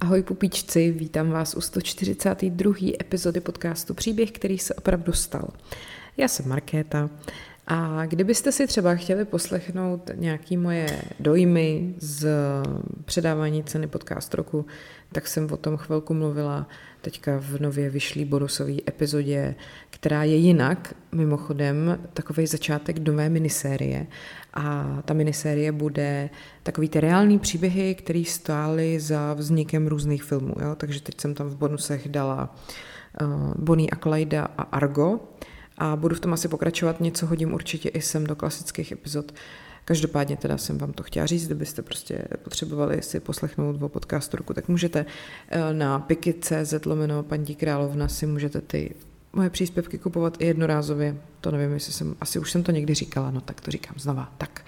Ahoj pupíčci, vítám vás u 142. epizody podcastu Příběh, který se opravdu stal. Já jsem Markéta a kdybyste si třeba chtěli poslechnout nějaké moje dojmy z předávání ceny podcast roku, tak jsem o tom chvilku mluvila teďka v nově vyšlý bonusové epizodě, která je jinak, mimochodem, takový začátek nové minisérie. A ta minisérie bude takový ty reální příběhy, které stály za vznikem různých filmů. Jo? Takže teď jsem tam v bonusech dala uh, Bonnie a Clyda a Argo, a budu v tom asi pokračovat, něco hodím určitě i sem do klasických epizod. Každopádně teda jsem vám to chtěla říct, kdybyste prostě potřebovali si poslechnout o podcastu roku, tak můžete eh, na piky.cz lomeno paní královna si můžete ty moje příspěvky kupovat i jednorázově. To nevím, jestli jsem, asi už jsem to někdy říkala, no tak to říkám znova. Tak,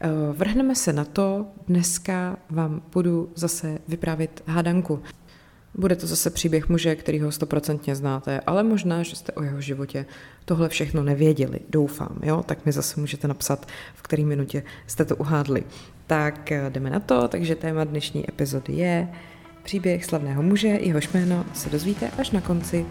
eh, vrhneme se na to. Dneska vám budu zase vyprávět hádanku. Bude to zase příběh muže, který ho stoprocentně znáte, ale možná, že jste o jeho životě tohle všechno nevěděli, doufám, jo? Tak mi zase můžete napsat, v které minutě jste to uhádli. Tak eh, jdeme na to, takže téma dnešní epizody je příběh slavného muže, jehož jméno se dozvíte až na konci.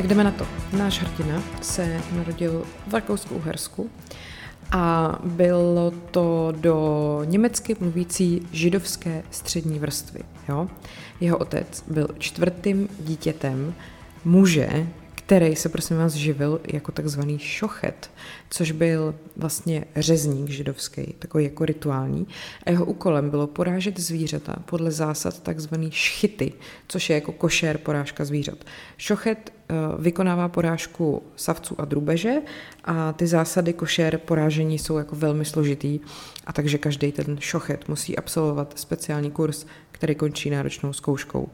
Tak jdeme na to. Náš hrdina se narodil v Rakousku-Uhersku a bylo to do německy mluvící židovské střední vrstvy. Jo? Jeho otec byl čtvrtým dítětem muže, který se prosím vás živil jako takzvaný šochet, což byl vlastně řezník židovský, takový jako rituální. A jeho úkolem bylo porážet zvířata podle zásad takzvaný šchity, což je jako košer porážka zvířat. Šochet eh, vykonává porážku savců a drubeže a ty zásady košer porážení jsou jako velmi složitý a takže každý ten šochet musí absolvovat speciální kurz, který končí náročnou zkouškou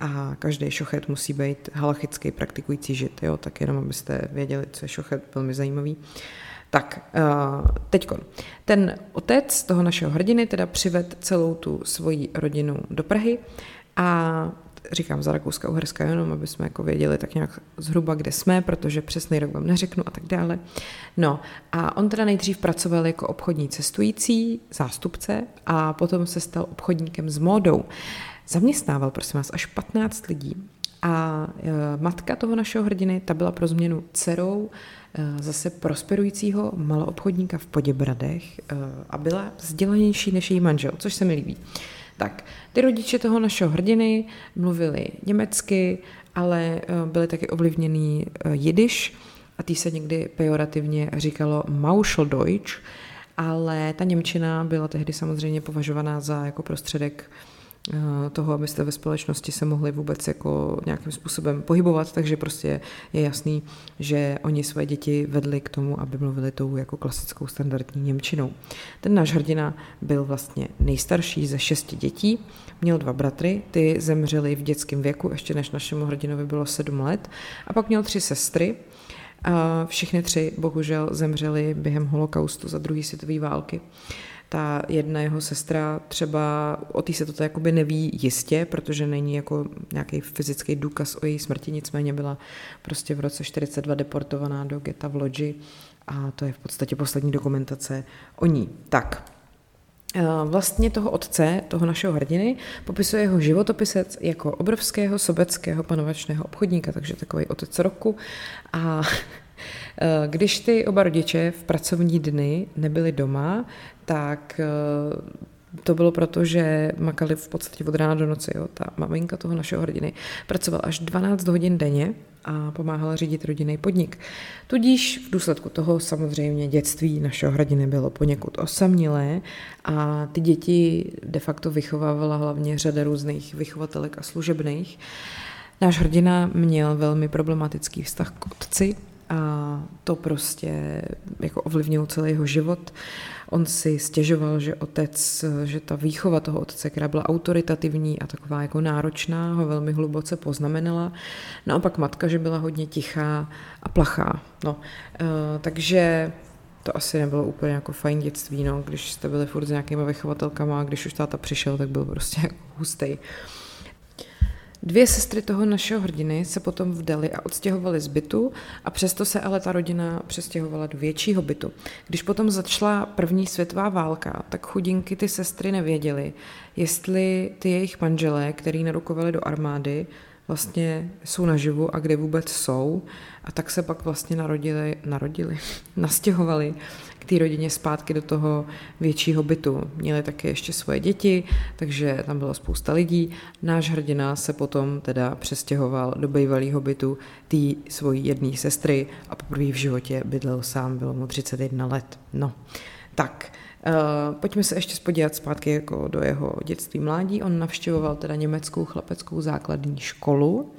a každý šochet musí být halachický praktikující žid, jo? tak jenom abyste věděli, co je šochet, velmi zajímavý. Tak, uh, teďkon. Ten otec toho našeho hrdiny teda přived celou tu svoji rodinu do Prahy a říkám za Rakouska, Uherska, jenom aby jsme jako věděli tak nějak zhruba, kde jsme, protože přesný rok vám neřeknu a tak dále. No a on teda nejdřív pracoval jako obchodní cestující, zástupce a potom se stal obchodníkem s módou. Zaměstnával, prosím vás, až 15 lidí. A e, matka toho našeho hrdiny, ta byla pro změnu dcerou e, zase prosperujícího maloobchodníka v Poděbradech e, a byla vzdělanější než její manžel, což se mi líbí. Tak, ty rodiče toho našeho hrdiny mluvili německy, ale byli taky ovlivněný jidiš a tý se někdy pejorativně říkalo Mauscheldeutsch, ale ta Němčina byla tehdy samozřejmě považovaná za jako prostředek toho, abyste ve společnosti se mohli vůbec jako nějakým způsobem pohybovat, takže prostě je jasný, že oni své děti vedli k tomu, aby mluvili tou jako klasickou standardní Němčinou. Ten náš hrdina byl vlastně nejstarší ze šesti dětí, měl dva bratry, ty zemřeli v dětském věku, ještě než našemu hrdinovi bylo sedm let, a pak měl tři sestry, a všechny tři bohužel zemřeli během holokaustu za druhé světové války ta jedna jeho sestra třeba o té se to jakoby neví jistě, protože není jako nějaký fyzický důkaz o její smrti, nicméně byla prostě v roce 42 deportovaná do geta v Lodži a to je v podstatě poslední dokumentace o ní. Tak, eh, Vlastně toho otce, toho našeho hrdiny, popisuje jeho životopisec jako obrovského sobeckého panovačného obchodníka, takže takový otec roku. A eh, když ty oba rodiče v pracovní dny nebyli doma, tak eh, to bylo proto, že makali v podstatě od rána do noci. Jo. Ta maminka toho našeho hrdiny pracovala až 12 hodin denně a pomáhala řídit rodinný podnik. Tudíž v důsledku toho samozřejmě dětství našeho hrdiny bylo poněkud osamělé a ty děti de facto vychovávala hlavně řada různých vychovatelek a služebných. Náš hrdina měl velmi problematický vztah k otci, a to prostě jako ovlivnilo celý jeho život. On si stěžoval, že otec, že ta výchova toho otce, která byla autoritativní a taková jako náročná, ho velmi hluboce poznamenala. Naopak matka, že byla hodně tichá a plachá. No, uh, takže to asi nebylo úplně jako fajn dětství, no, když jste byli furt s nějakýma vychovatelkama a když už táta přišel, tak byl prostě jako hustý. Dvě sestry toho našeho hrdiny se potom vdali a odstěhovali z bytu a přesto se ale ta rodina přestěhovala do většího bytu. Když potom začala první světová válka, tak chudinky ty sestry nevěděly, jestli ty jejich manželé, který narukovali do armády, vlastně jsou naživu a kde vůbec jsou. A tak se pak vlastně narodili, narodili, nastěhovali té rodině zpátky do toho většího bytu. Měli také ještě svoje děti, takže tam bylo spousta lidí. Náš hrdina se potom teda přestěhoval do bývalého bytu té svojí jedné sestry a poprvé v životě bydlel sám, bylo mu 31 let. No, tak, Uh, pojďme se ještě podívat zpátky jako do jeho dětství mládí. On navštěvoval teda německou chlapeckou základní školu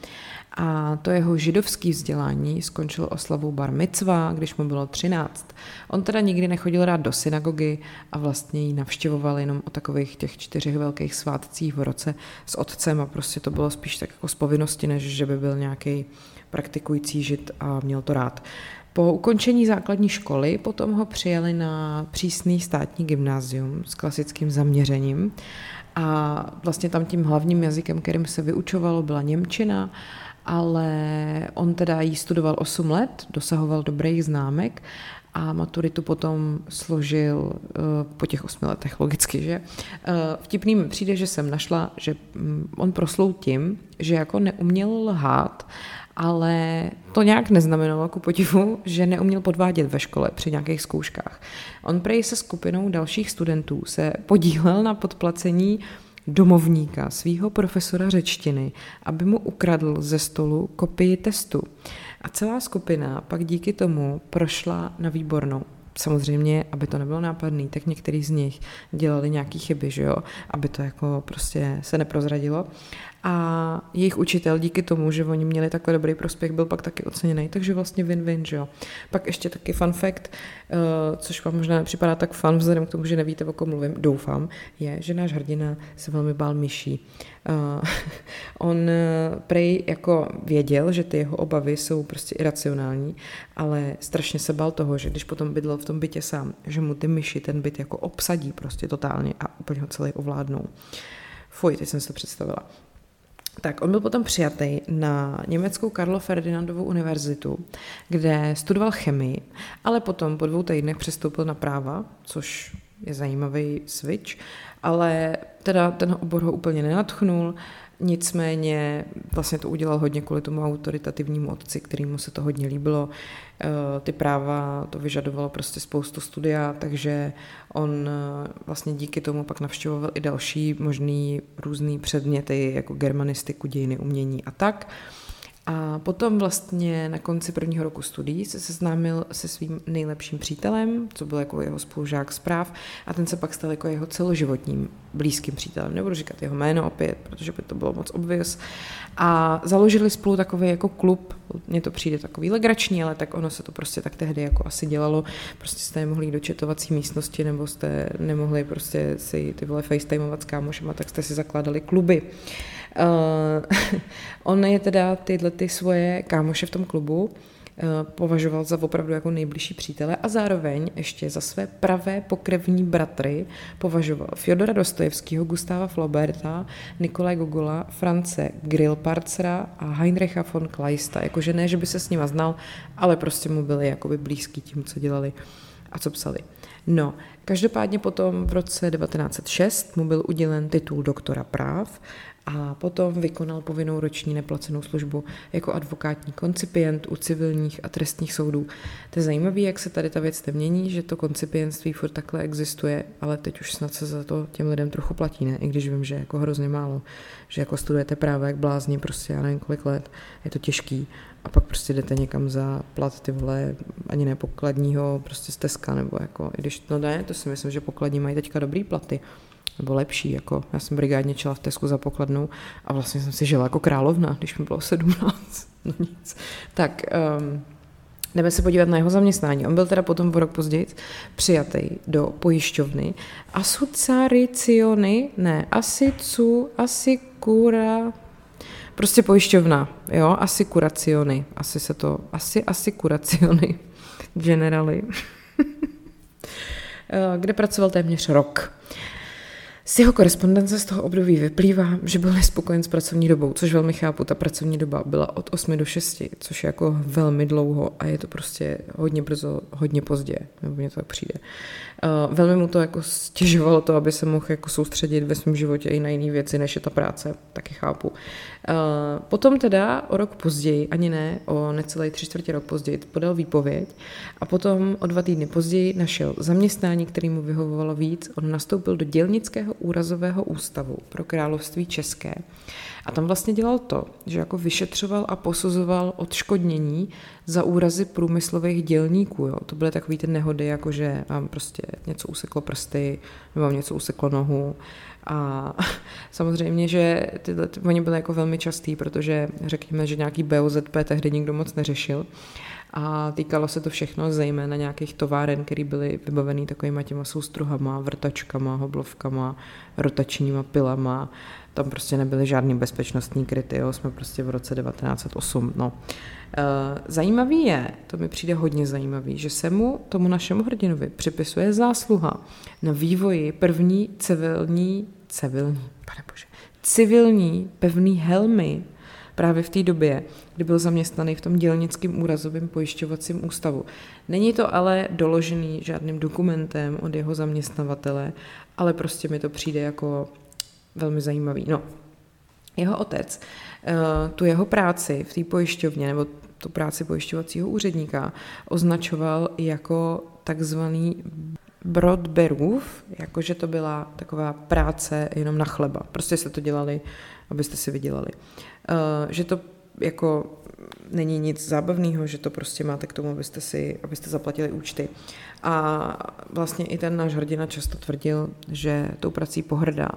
a to jeho židovský vzdělání skončilo oslavou bar mitzva, když mu bylo 13. On teda nikdy nechodil rád do synagogy a vlastně ji navštěvoval jenom o takových těch čtyřech velkých svátcích v roce s otcem a prostě to bylo spíš tak jako z povinnosti, než že by byl nějaký praktikující žid a měl to rád. Po ukončení základní školy potom ho přijeli na přísný státní gymnázium s klasickým zaměřením a vlastně tam tím hlavním jazykem, kterým se vyučovalo, byla Němčina, ale on teda jí studoval 8 let, dosahoval dobrých známek a maturitu potom složil uh, po těch osmi letech, logicky, že? Uh, vtipný mi přijde, že jsem našla, že um, on proslul tím, že jako neuměl lhát ale to nějak neznamenalo ku podivu, že neuměl podvádět ve škole při nějakých zkouškách. On prej se skupinou dalších studentů se podílel na podplacení domovníka svého profesora řečtiny, aby mu ukradl ze stolu kopii testu. A celá skupina pak díky tomu prošla na výbornou. Samozřejmě, aby to nebylo nápadný, tak některý z nich dělali nějaký chyby, že jo, aby to jako prostě se neprozradilo a jejich učitel díky tomu, že oni měli takhle dobrý prospěch, byl pak taky oceněný, takže vlastně win-win, že jo. Pak ještě taky fun fact, uh, což vám možná nepřipadá tak fun, vzhledem k tomu, že nevíte, o kom mluvím, doufám, je, že náš hrdina se velmi bál myší. Uh, on uh, prej jako věděl, že ty jeho obavy jsou prostě iracionální, ale strašně se bál toho, že když potom bydlel v tom bytě sám, že mu ty myši ten byt jako obsadí prostě totálně a úplně ho celý ovládnou. Fuj, teď jsem se to představila. Tak on byl potom přijatý na německou Karlo Ferdinandovou univerzitu, kde studoval chemii, ale potom po dvou týdnech přestoupil na práva, což je zajímavý switch, ale teda ten obor ho úplně nenatchnul, nicméně vlastně to udělal hodně kvůli tomu autoritativnímu otci, kterýmu se to hodně líbilo. Eh, ty práva to vyžadovalo prostě spoustu studia, takže on eh, vlastně díky tomu pak navštěvoval i další možný různý předměty, jako germanistiku, dějiny, umění a tak. A potom vlastně na konci prvního roku studií se seznámil se svým nejlepším přítelem, co byl jako jeho spolužák zpráv, a ten se pak stal jako jeho celoživotním blízkým přítelem. Nebudu říkat jeho jméno opět, protože by to bylo moc obvious. A založili spolu takový jako klub, mně to přijde takový legrační, ale tak ono se to prostě tak tehdy jako asi dělalo. Prostě jste nemohli do četovací místnosti, nebo jste nemohli prostě si ty vole facetimeovat s kámošema, tak jste si zakládali kluby. Uh, on je teda tyhle ty svoje kámoše v tom klubu eh, považoval za opravdu jako nejbližší přítele a zároveň ještě za své pravé pokrevní bratry považoval Fyodora Dostojevského, Gustava Flauberta, Nikolaj Gogola, France Grillparcera a Heinricha von Kleista. Jakože ne, že by se s nima znal, ale prostě mu byli jakoby blízký tím, co dělali a co psali. No, každopádně potom v roce 1906 mu byl udělen titul doktora práv a potom vykonal povinnou roční neplacenou službu jako advokátní koncipient u civilních a trestních soudů. To je zajímavé, jak se tady ta věc nemění, že to koncipientství furt takhle existuje, ale teď už snad se za to těm lidem trochu platí, ne? I když vím, že jako hrozně málo, že jako studujete právě jak blázni, prostě já nevím kolik let, je to těžký a pak prostě jdete někam za plat ty vole, ani ne pokladního, prostě steska, nebo jako, i když, no ne, to si myslím, že pokladní mají teďka dobrý platy, nebo lepší, jako já jsem brigádně čela v Tesku za pokladnou a vlastně jsem si žila jako královna, když mi bylo 17, no nic. Tak, um, jdeme se podívat na jeho zaměstnání. On byl teda potom o rok později přijatý do pojišťovny Asucariciony, ne, Asicu, Asikura, prostě pojišťovna, jo, Asikuraciony, asi se to, asi Asikuraciony, generally, eh, kde pracoval téměř rok. Z jeho korespondence z toho období vyplývá, že byl nespokojen s pracovní dobou, což velmi chápu. Ta pracovní doba byla od 8 do 6, což je jako velmi dlouho a je to prostě hodně brzo, hodně pozdě, nebo mně to tak přijde. Uh, velmi mu to jako stěžovalo to, aby se mohl jako soustředit ve svém životě i na jiné věci, než je ta práce, taky chápu. Uh, potom teda o rok později, ani ne, o necelý tři čtvrtě rok později, podal výpověď a potom o dva týdny později našel zaměstnání, který mu vyhovovalo víc. On nastoupil do dělnického úrazového ústavu pro království České. A tam vlastně dělal to, že jako vyšetřoval a posuzoval odškodnění za úrazy průmyslových dělníků. Jo. To byly takové ty nehody, jako že vám prostě něco useklo prsty, nebo vám něco useklo nohu. A samozřejmě, že tyhle, ty, oni byly jako velmi častý, protože řekněme, že nějaký BOZP tehdy nikdo moc neřešil. A týkalo se to všechno zejména nějakých továren, které byly vybavené takovými těma soustruhama, vrtačkama, hoblovkama, rotačníma pilama. Tam prostě nebyly žádný bezpečnostní kryty, jo. jsme prostě v roce 1908. No. E, zajímavý je, to mi přijde hodně zajímavý, že se mu, tomu našemu hrdinovi, připisuje zásluha na vývoji první civilní, civilní, pane bože, civilní pevný helmy právě v té době, kdy byl zaměstnaný v tom dělnickém úrazovém pojišťovacím ústavu. Není to ale doložený žádným dokumentem od jeho zaměstnavatele, ale prostě mi to přijde jako velmi zajímavý. No, jeho otec eh, tu jeho práci v té pojišťovně nebo tu práci pojišťovacího úředníka označoval jako takzvaný Brodberův, jakože to byla taková práce jenom na chleba. Prostě se to dělali, abyste si vydělali. Uh, že to jako není nic zábavného, že to prostě máte k tomu, abyste si, abyste zaplatili účty. A vlastně i ten náš hrdina často tvrdil, že tou prací pohrdá.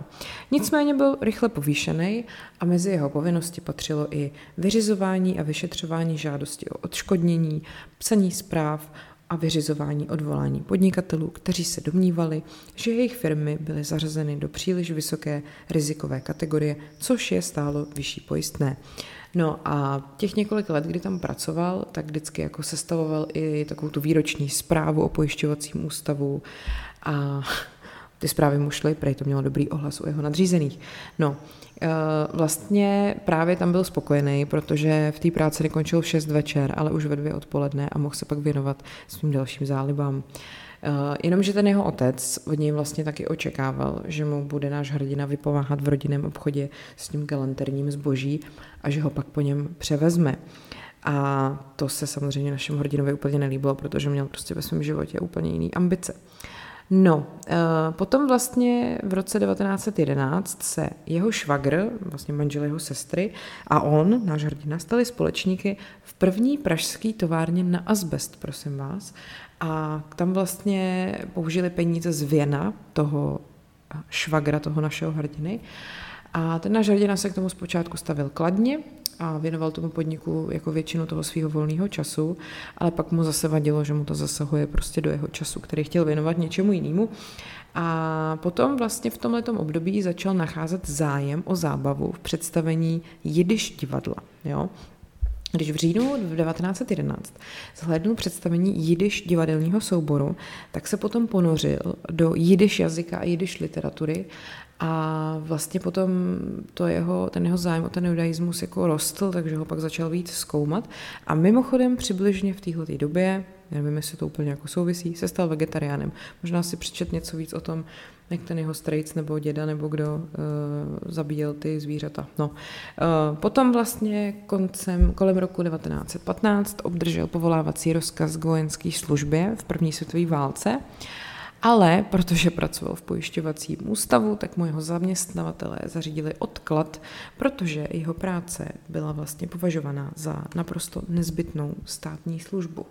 Nicméně byl rychle povýšený a mezi jeho povinnosti patřilo i vyřizování a vyšetřování žádosti o odškodnění, psaní zpráv a vyřizování odvolání podnikatelů, kteří se domnívali, že jejich firmy byly zařazeny do příliš vysoké rizikové kategorie, což je stálo vyšší pojistné. No a těch několik let, kdy tam pracoval, tak vždycky jako sestavoval i takovou tu výroční zprávu o pojišťovacím ústavu a ty zprávy mu šly, prej to mělo dobrý ohlas u jeho nadřízených. No, vlastně právě tam byl spokojený, protože v té práci nekončil v 6 večer, ale už ve dvě odpoledne a mohl se pak věnovat svým dalším zálibám. Uh, jenomže ten jeho otec od něj vlastně taky očekával, že mu bude náš hrdina vypomáhat v rodinném obchodě s tím galanterním zboží a že ho pak po něm převezme. A to se samozřejmě našemu hrdinovi úplně nelíbilo, protože měl prostě ve svém životě úplně jiný ambice. No, eh, potom vlastně v roce 1911 se jeho švagr, vlastně manžel jeho sestry a on, náš hrdina, stali společníky v první pražské továrně na asbest, prosím vás. A tam vlastně použili peníze z věna toho švagra, toho našeho hrdiny. A ten náš hrdina se k tomu zpočátku stavil kladně a věnoval tomu podniku jako většinu toho svého volného času, ale pak mu zase vadilo, že mu to zasahuje prostě do jeho času, který chtěl věnovat něčemu jinému. A potom vlastně v tomto období začal nacházet zájem o zábavu v představení Jidiš divadla. Jo? Když v říjnu 1911 zhlédnul představení jidiš divadelního souboru, tak se potom ponořil do jidiš jazyka a jidiš literatury a vlastně potom to jeho, ten jeho zájem o ten judaismus jako rostl, takže ho pak začal víc zkoumat. A mimochodem přibližně v této době, nevím, jestli to úplně jako souvisí, se stal vegetariánem. Možná si přečet něco víc o tom, jak ten jeho strejc nebo děda nebo kdo uh, zabíjel ty zvířata. No. Uh, potom vlastně koncem, kolem roku 1915 obdržel povolávací rozkaz k vojenské službě v první světové válce ale protože pracoval v pojišťovacím ústavu, tak mu jeho zaměstnavatelé zařídili odklad, protože jeho práce byla vlastně považovaná za naprosto nezbytnou státní službu.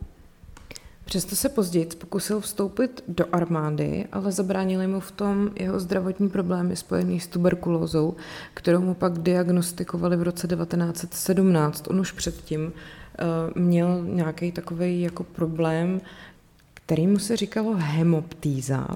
Přesto se později pokusil vstoupit do armády, ale zabránili mu v tom jeho zdravotní problémy spojený s tuberkulózou, kterou mu pak diagnostikovali v roce 1917. On už předtím uh, měl nějaký takový jako problém kterýmu se říkalo hemoptýza.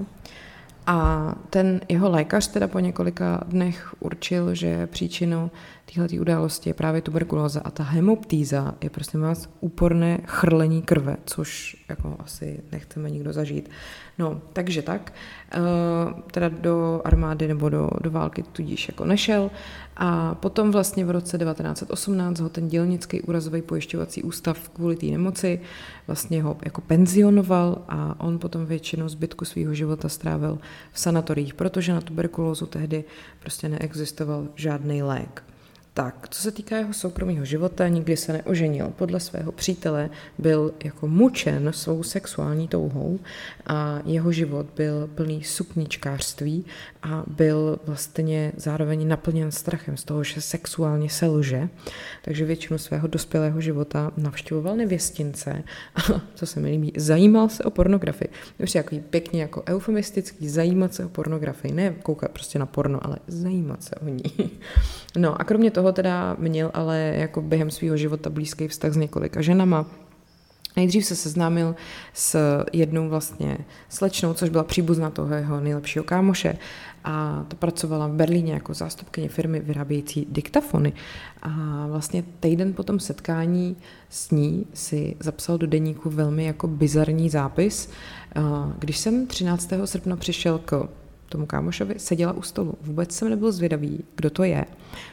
A ten jeho lékař teda po několika dnech určil, že příčinou téhle události je právě tuberkulóza a ta hemoptýza je prostě vás úporné chrlení krve, což jako asi nechceme nikdo zažít. No, takže tak, eh, teda do armády nebo do, do války tudíž jako nešel a potom vlastně v roce 1918 ho ten dělnický úrazový pojišťovací ústav kvůli té nemoci vlastně ho jako penzionoval a on potom většinu zbytku svého života strávil v sanatoriích, protože na tuberkulózu tehdy prostě neexistoval žádný lék. Tak, co se týká jeho soukromého života, nikdy se neoženil. Podle svého přítele byl jako mučen svou sexuální touhou a jeho život byl plný sukničkářství a byl vlastně zároveň naplněn strachem z toho, že sexuálně se lže. Takže většinu svého dospělého života navštěvoval nevěstince a, co se mi líbí, zajímal se o pornografii. Už je jako pěkně jako eufemistický, zajímat se o pornografii. Ne koukat prostě na porno, ale zajímat se o ní. No a kromě toho toho teda měl ale jako během svého života blízký vztah s několika ženama. Nejdřív se seznámil s jednou vlastně slečnou, což byla příbuzná toho jeho nejlepšího kámoše a to pracovala v Berlíně jako zástupkyně firmy vyrábějící diktafony. A vlastně týden po tom setkání s ní si zapsal do deníku velmi jako bizarní zápis. Když jsem 13. srpna přišel k tomu kámošovi, seděla u stolu. Vůbec jsem nebyl zvědavý, kdo to je.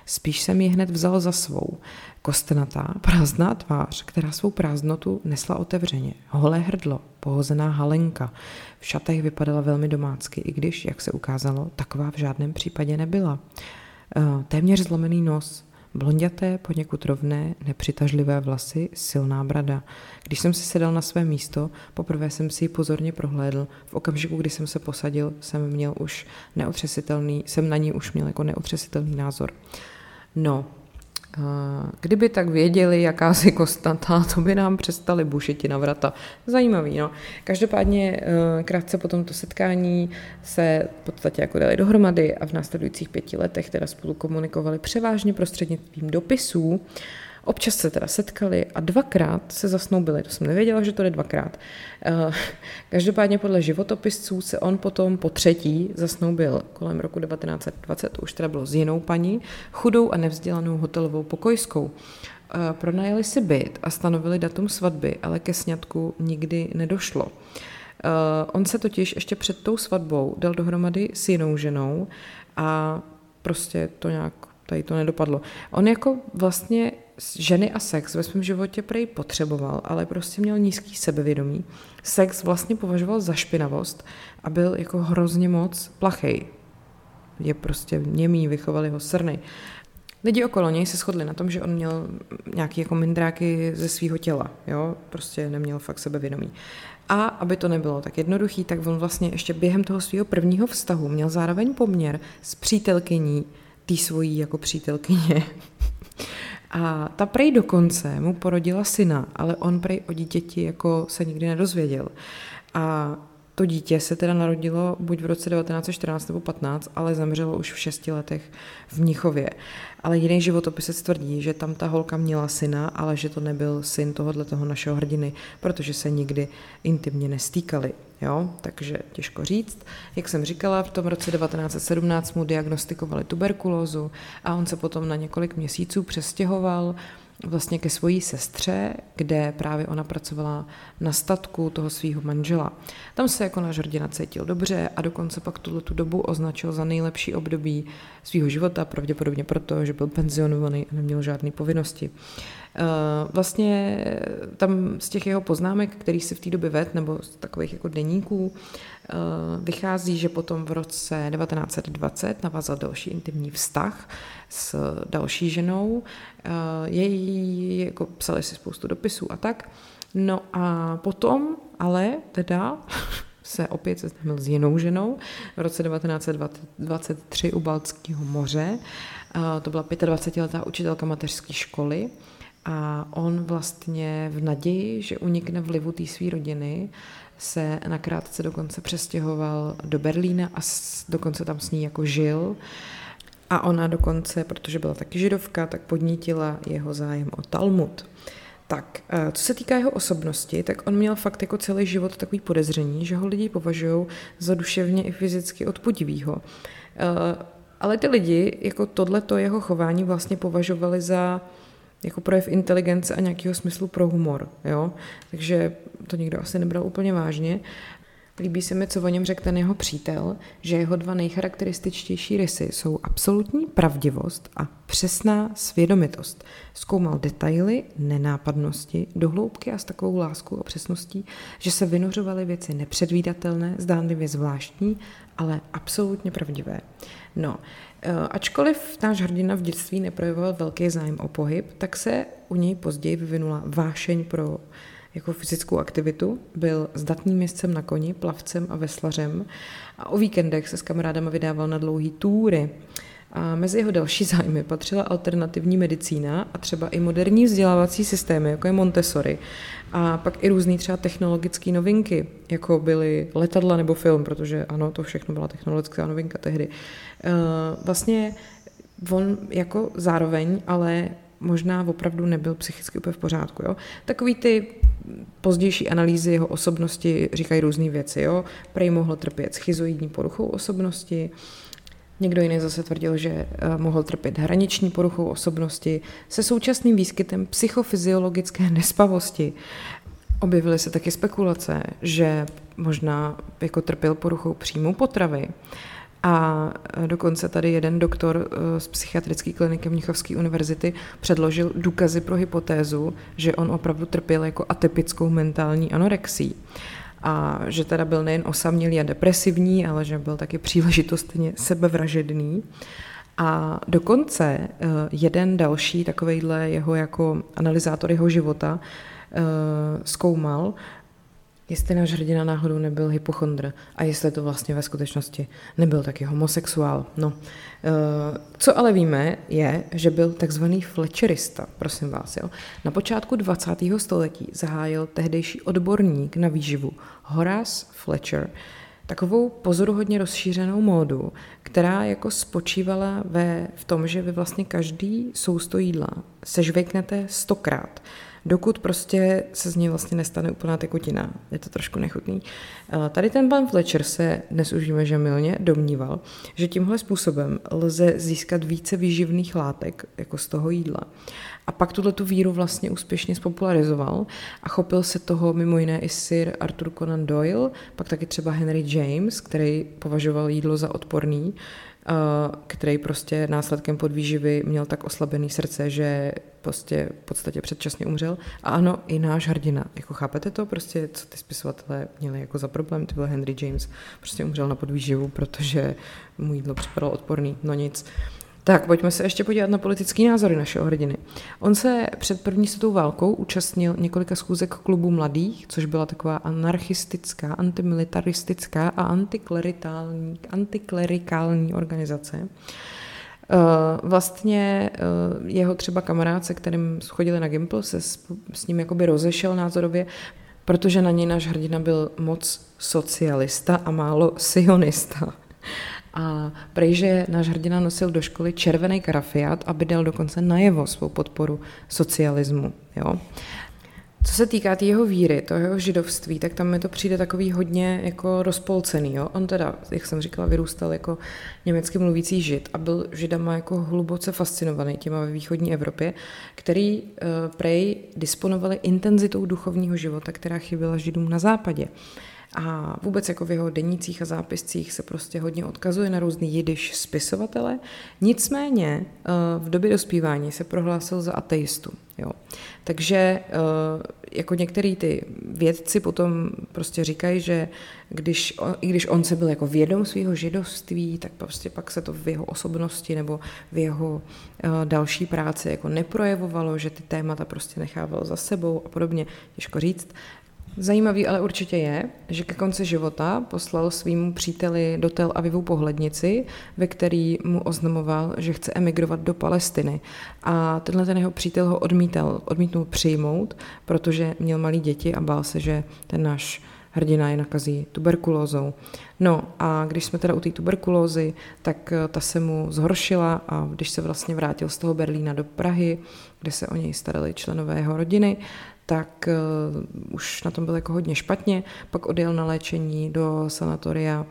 Spíš jsem ji hned vzal za svou. Kostenatá, prázdná tvář, která svou prázdnotu nesla otevřeně. Holé hrdlo, pohozená halenka. V šatech vypadala velmi domácky, i když, jak se ukázalo, taková v žádném případě nebyla. Eh, téměř zlomený nos, Blonděté, poněkud rovné, nepřitažlivé vlasy, silná brada. Když jsem si sedal na své místo, poprvé jsem si ji pozorně prohlédl. V okamžiku, kdy jsem se posadil, jsem měl už neotřesitelný, jsem na ní už měl jako neotřesitelný názor. No, Kdyby tak věděli, jaká si kostnatá, to by nám přestali bušiti na vrata. Zajímavý, no. Každopádně eh, krátce po tomto setkání se v podstatě jako dali dohromady a v následujících pěti letech teda spolu komunikovali převážně prostřednictvím dopisů Občas se teda setkali a dvakrát se zasnoubili. To jsem nevěděla, že to jde dvakrát. Eh, každopádně podle životopisců se on potom po třetí zasnoubil kolem roku 1920, to už teda bylo s jinou paní, chudou a nevzdělanou hotelovou pokojskou. Eh, pronajeli si byt a stanovili datum svatby, ale ke sňatku nikdy nedošlo. Eh, on se totiž ještě před tou svatbou dal dohromady s jinou ženou a prostě to nějak tady to nedopadlo. On jako vlastně ženy a sex ve svém životě prej potřeboval, ale prostě měl nízký sebevědomí. Sex vlastně považoval za špinavost a byl jako hrozně moc plachej. Je prostě němý, vychovali ho srny. Lidi okolo něj se shodli na tom, že on měl nějaký jako mindráky ze svého těla, jo, prostě neměl fakt sebevědomí. A aby to nebylo tak jednoduchý, tak on vlastně ještě během toho svého prvního vztahu měl zároveň poměr s přítelkyní té svojí jako přítelkyně. A ta prej dokonce mu porodila syna, ale on prej o dítěti jako se nikdy nedozvěděl. A to dítě se teda narodilo buď v roce 1914 nebo 15, ale zemřelo už v šesti letech v Mnichově. Ale jiný životopisec tvrdí, že tam ta holka měla syna, ale že to nebyl syn tohohle toho našeho hrdiny, protože se nikdy intimně nestýkali. Jo? Takže těžko říct. Jak jsem říkala, v tom roce 1917 mu diagnostikovali tuberkulózu a on se potom na několik měsíců přestěhoval vlastně ke svojí sestře, kde právě ona pracovala na statku toho svého manžela. Tam se jako náš hrdina cítil dobře a dokonce pak tuhle tu dobu označil za nejlepší období svého života, pravděpodobně proto, že byl penzionovaný a neměl žádné povinnosti. Eh, vlastně tam z těch jeho poznámek, který si v té době ved, nebo z takových jako deníků, eh, vychází, že potom v roce 1920 navázal další intimní vztah s další ženou. Eh, její, jako psali si spoustu dopisů a tak. No a potom ale teda se opět seznámil s jinou ženou v roce 1923 u Baltského moře. To byla 25-letá učitelka mateřské školy a on vlastně v naději, že unikne vlivu té své rodiny, se nakrátce dokonce přestěhoval do Berlína a dokonce tam s ní jako žil. A ona dokonce, protože byla taky židovka, tak podnítila jeho zájem o Talmud. Tak, eh, co se týká jeho osobnosti, tak on měl fakt jako celý život takový podezření, že ho lidi považují za duševně i fyzicky odpudivýho. Eh, Ale ty lidi jako tohleto jeho chování vlastně považovali za jako projev inteligence a nějakého smyslu pro humor, jo? Takže to nikdo asi nebral úplně vážně. Líbí se mi, co o něm řekl ten jeho přítel, že jeho dva nejcharakterističtější rysy jsou absolutní pravdivost a přesná svědomitost. Zkoumal detaily, nenápadnosti, dohloubky a s takovou láskou a přesností, že se vynořovaly věci nepředvídatelné, zdánlivě zvláštní, ale absolutně pravdivé. No, ačkoliv náš hrdina v dětství neprojevoval velký zájem o pohyb, tak se u něj později vyvinula vášeň pro jako fyzickou aktivitu, byl zdatným městcem na koni, plavcem a veslařem a o víkendech se s kamarádama vydával na dlouhý túry. A mezi jeho další zájmy patřila alternativní medicína a třeba i moderní vzdělávací systémy, jako je Montessori. A pak i různé třeba technologické novinky, jako byly letadla nebo film, protože ano, to všechno byla technologická novinka tehdy. E, vlastně on jako zároveň, ale možná opravdu nebyl psychicky úplně v pořádku. Jo? Takový ty pozdější analýzy jeho osobnosti říkají různé věci. Jo? Prej mohl trpět schizoidní poruchou osobnosti, Někdo jiný zase tvrdil, že eh, mohl trpět hraniční poruchou osobnosti se současným výskytem psychofyziologické nespavosti. Objevily se taky spekulace, že možná jako trpěl poruchou příjmu potravy. A e, dokonce tady jeden doktor e, z psychiatrické kliniky Mnichovské univerzity předložil důkazy pro hypotézu, že on opravdu trpěl jako atypickou mentální anorexí. A že teda byl nejen osamělý a depresivní, ale že byl taky příležitostně sebevražedný. A dokonce e, jeden další takovejhle jeho jako analyzátor jeho života zkoumal, jestli náš hrdina náhodou nebyl hypochondr a jestli to vlastně ve skutečnosti nebyl taky homosexuál. No, eh, co ale víme, je, že byl takzvaný Fletcherista, prosím vás. Jo. Na počátku 20. století zahájil tehdejší odborník na výživu Horace Fletcher takovou pozoruhodně rozšířenou módu, která jako spočívala ve, v tom, že vy vlastně každý sousto jídla sežvejknete stokrát dokud prostě se z něj vlastně nestane úplná tekutina. Je to trošku nechutný. Tady ten pan Fletcher se dnes už víme, že milně domníval, že tímhle způsobem lze získat více výživných látek jako z toho jídla. A pak tuhle tu víru vlastně úspěšně spopularizoval a chopil se toho mimo jiné i Sir Arthur Conan Doyle, pak taky třeba Henry James, který považoval jídlo za odporný, který prostě následkem podvýživy měl tak oslabený srdce, že prostě v podstatě předčasně umřel. A ano, i náš hrdina. Jako chápete to prostě, co ty spisovatelé měli jako za problém? Ty byl Henry James. Prostě umřel na podvýživu, protože mu jídlo připadalo odporný. No nic. Tak, pojďme se ještě podívat na politický názory našeho hrdiny. On se před první světovou válkou účastnil několika schůzek klubu mladých, což byla taková anarchistická, antimilitaristická a antiklerikální, antiklerikální organizace. Eh, vlastně eh, jeho třeba kamarád, se kterým schodili na Gimple, se s, s ním jakoby rozešel názorově, protože na něj náš hrdina byl moc socialista a málo sionista. A že náš hrdina nosil do školy červený karafiát, aby dal dokonce najevo svou podporu socialismu. Jo? Co se týká té jeho víry, toho jeho židovství, tak tam mi to přijde takový hodně jako rozpolcený. Jo? On teda, jak jsem říkala, vyrůstal jako německy mluvící žid a byl židama jako hluboce fascinovaný těma ve východní Evropě, který uh, prej disponovali intenzitou duchovního života, která chyběla židům na západě. A vůbec jako v jeho denících a zápiscích se prostě hodně odkazuje na různý jidiš spisovatele. Nicméně eh, v době dospívání se prohlásil za ateistu. Jo. Takže eh, jako některý ty vědci potom prostě říkají, že když, i když on se byl jako vědom svého židovství, tak prostě pak se to v jeho osobnosti nebo v jeho eh, další práci jako neprojevovalo, že ty témata prostě nechával za sebou a podobně, těžko říct. Zajímavý ale určitě je, že ke konci života poslal svým příteli do Tel Avivu pohlednici, ve který mu oznamoval, že chce emigrovat do Palestiny. A tenhle ten jeho přítel ho odmítal, odmítnul přijmout, protože měl malé děti a bál se, že ten náš hrdina je nakazí tuberkulózou. No a když jsme teda u té tuberkulózy, tak eh, ta se mu zhoršila a když se vlastně vrátil z toho Berlína do Prahy, kde se o něj starali členové jeho rodiny, tak uh, už na tom byl jako hodně špatně, pak odjel na léčení do sanatoria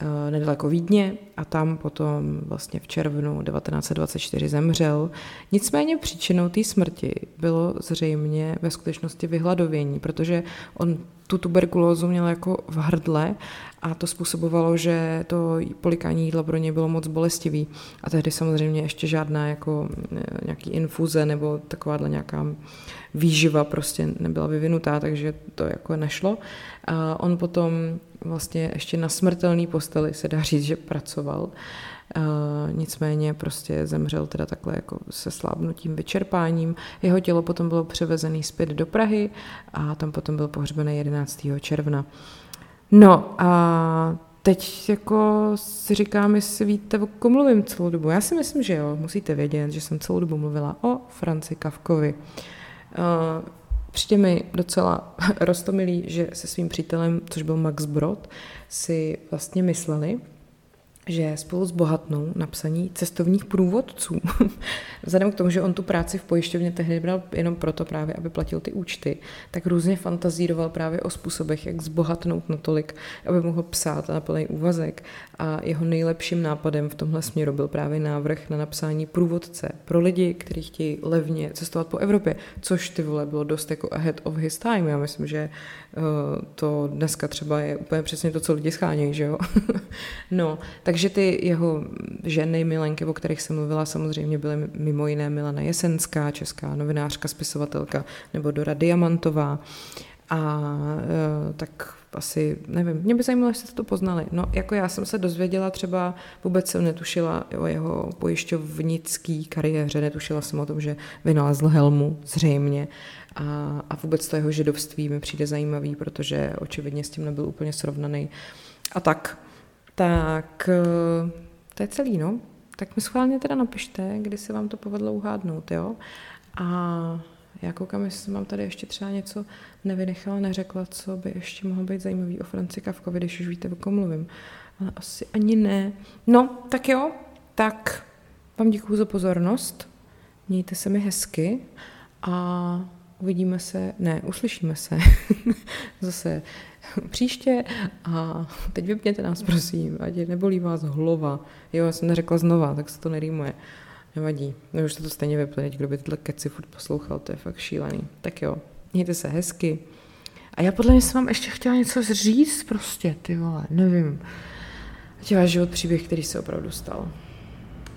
eh, nedaleko Vídně a tam potom vlastně v červnu 1924 zemřel. Nicméně příčinou té smrti bylo zřejmě ve skutečnosti vyhladovění, protože on tu tuberkulózu měl jako v hrdle a to způsobovalo, že to polikání jídla pro něj bylo moc bolestivý. A tehdy samozřejmě ještě žádná jako eh, nějaký infuze nebo takováhle nějaká výživa prostě nebyla vyvinutá, takže to jako nešlo. A on potom vlastně ještě na smrtelný posteli se dá říct, že pracoval. Uh, nicméně prostě zemřel teda takhle jako se slábnutím, vyčerpáním. Jeho tělo potom bylo převezené zpět do Prahy a tam potom byl pohřbený 11. června. No a teď jako si říkám, jestli víte, o kom mluvím celou dobu. Já si myslím, že jo, musíte vědět, že jsem celou dobu mluvila o Franci Kavkovi. Uh, Přijde mi docela rostomilý, že se svým přítelem, což byl Max Brod, si vlastně mysleli, že spolu s Bohatnou napsaní cestovních průvodců, vzhledem k tomu, že on tu práci v pojišťovně tehdy bral jenom proto právě, aby platil ty účty, tak různě fantazíroval právě o způsobech, jak zbohatnout natolik, aby mohl psát na plný úvazek. A jeho nejlepším nápadem v tomhle směru byl právě návrh na napsání průvodce pro lidi, kteří chtějí levně cestovat po Evropě, což ty vole bylo dost jako ahead of his time. Já myslím, že uh, to dneska třeba je úplně přesně to, co lidi schánějí, že jo? no, tak takže ty jeho ženy, milenky, o kterých jsem mluvila, samozřejmě byly mimo jiné Milana Jesenská, česká novinářka, spisovatelka, nebo Dora Diamantová. A e, tak asi, nevím, mě by zajímalo, jestli jste to poznali. No, jako já jsem se dozvěděla třeba, vůbec jsem netušila o jeho pojišťovnický kariéře, netušila jsem o tom, že vynalezl helmu, zřejmě. A, a vůbec to jeho židovství mi přijde zajímavý, protože očividně s tím nebyl úplně srovnaný. A tak, tak eh, to je celý, no. Tak mi schválně teda napište, kdy se vám to povedlo uhádnout, jo. A já koukám, jestli mám tady ještě třeba něco nevynechala, neřekla, co by ještě mohlo být zajímavý o Franci Kavkovi, když už víte, o kom mluvím. Ale asi ani ne. No, tak jo, tak vám děkuji za pozornost. Mějte se mi hezky a uvidíme se, ne, uslyšíme se zase příště a teď vypněte nás, prosím, ať nebolí vás hlava. Jo, já jsem neřekla znova, tak se to nerýmuje. Nevadí, no už se to stejně vypne, kdo by tyhle keci furt poslouchal, to je fakt šílený. Tak jo, mějte se hezky. A já podle mě jsem vám ještě chtěla něco říct prostě, ty vole, nevím. Ať váš život příběh, který se opravdu stal.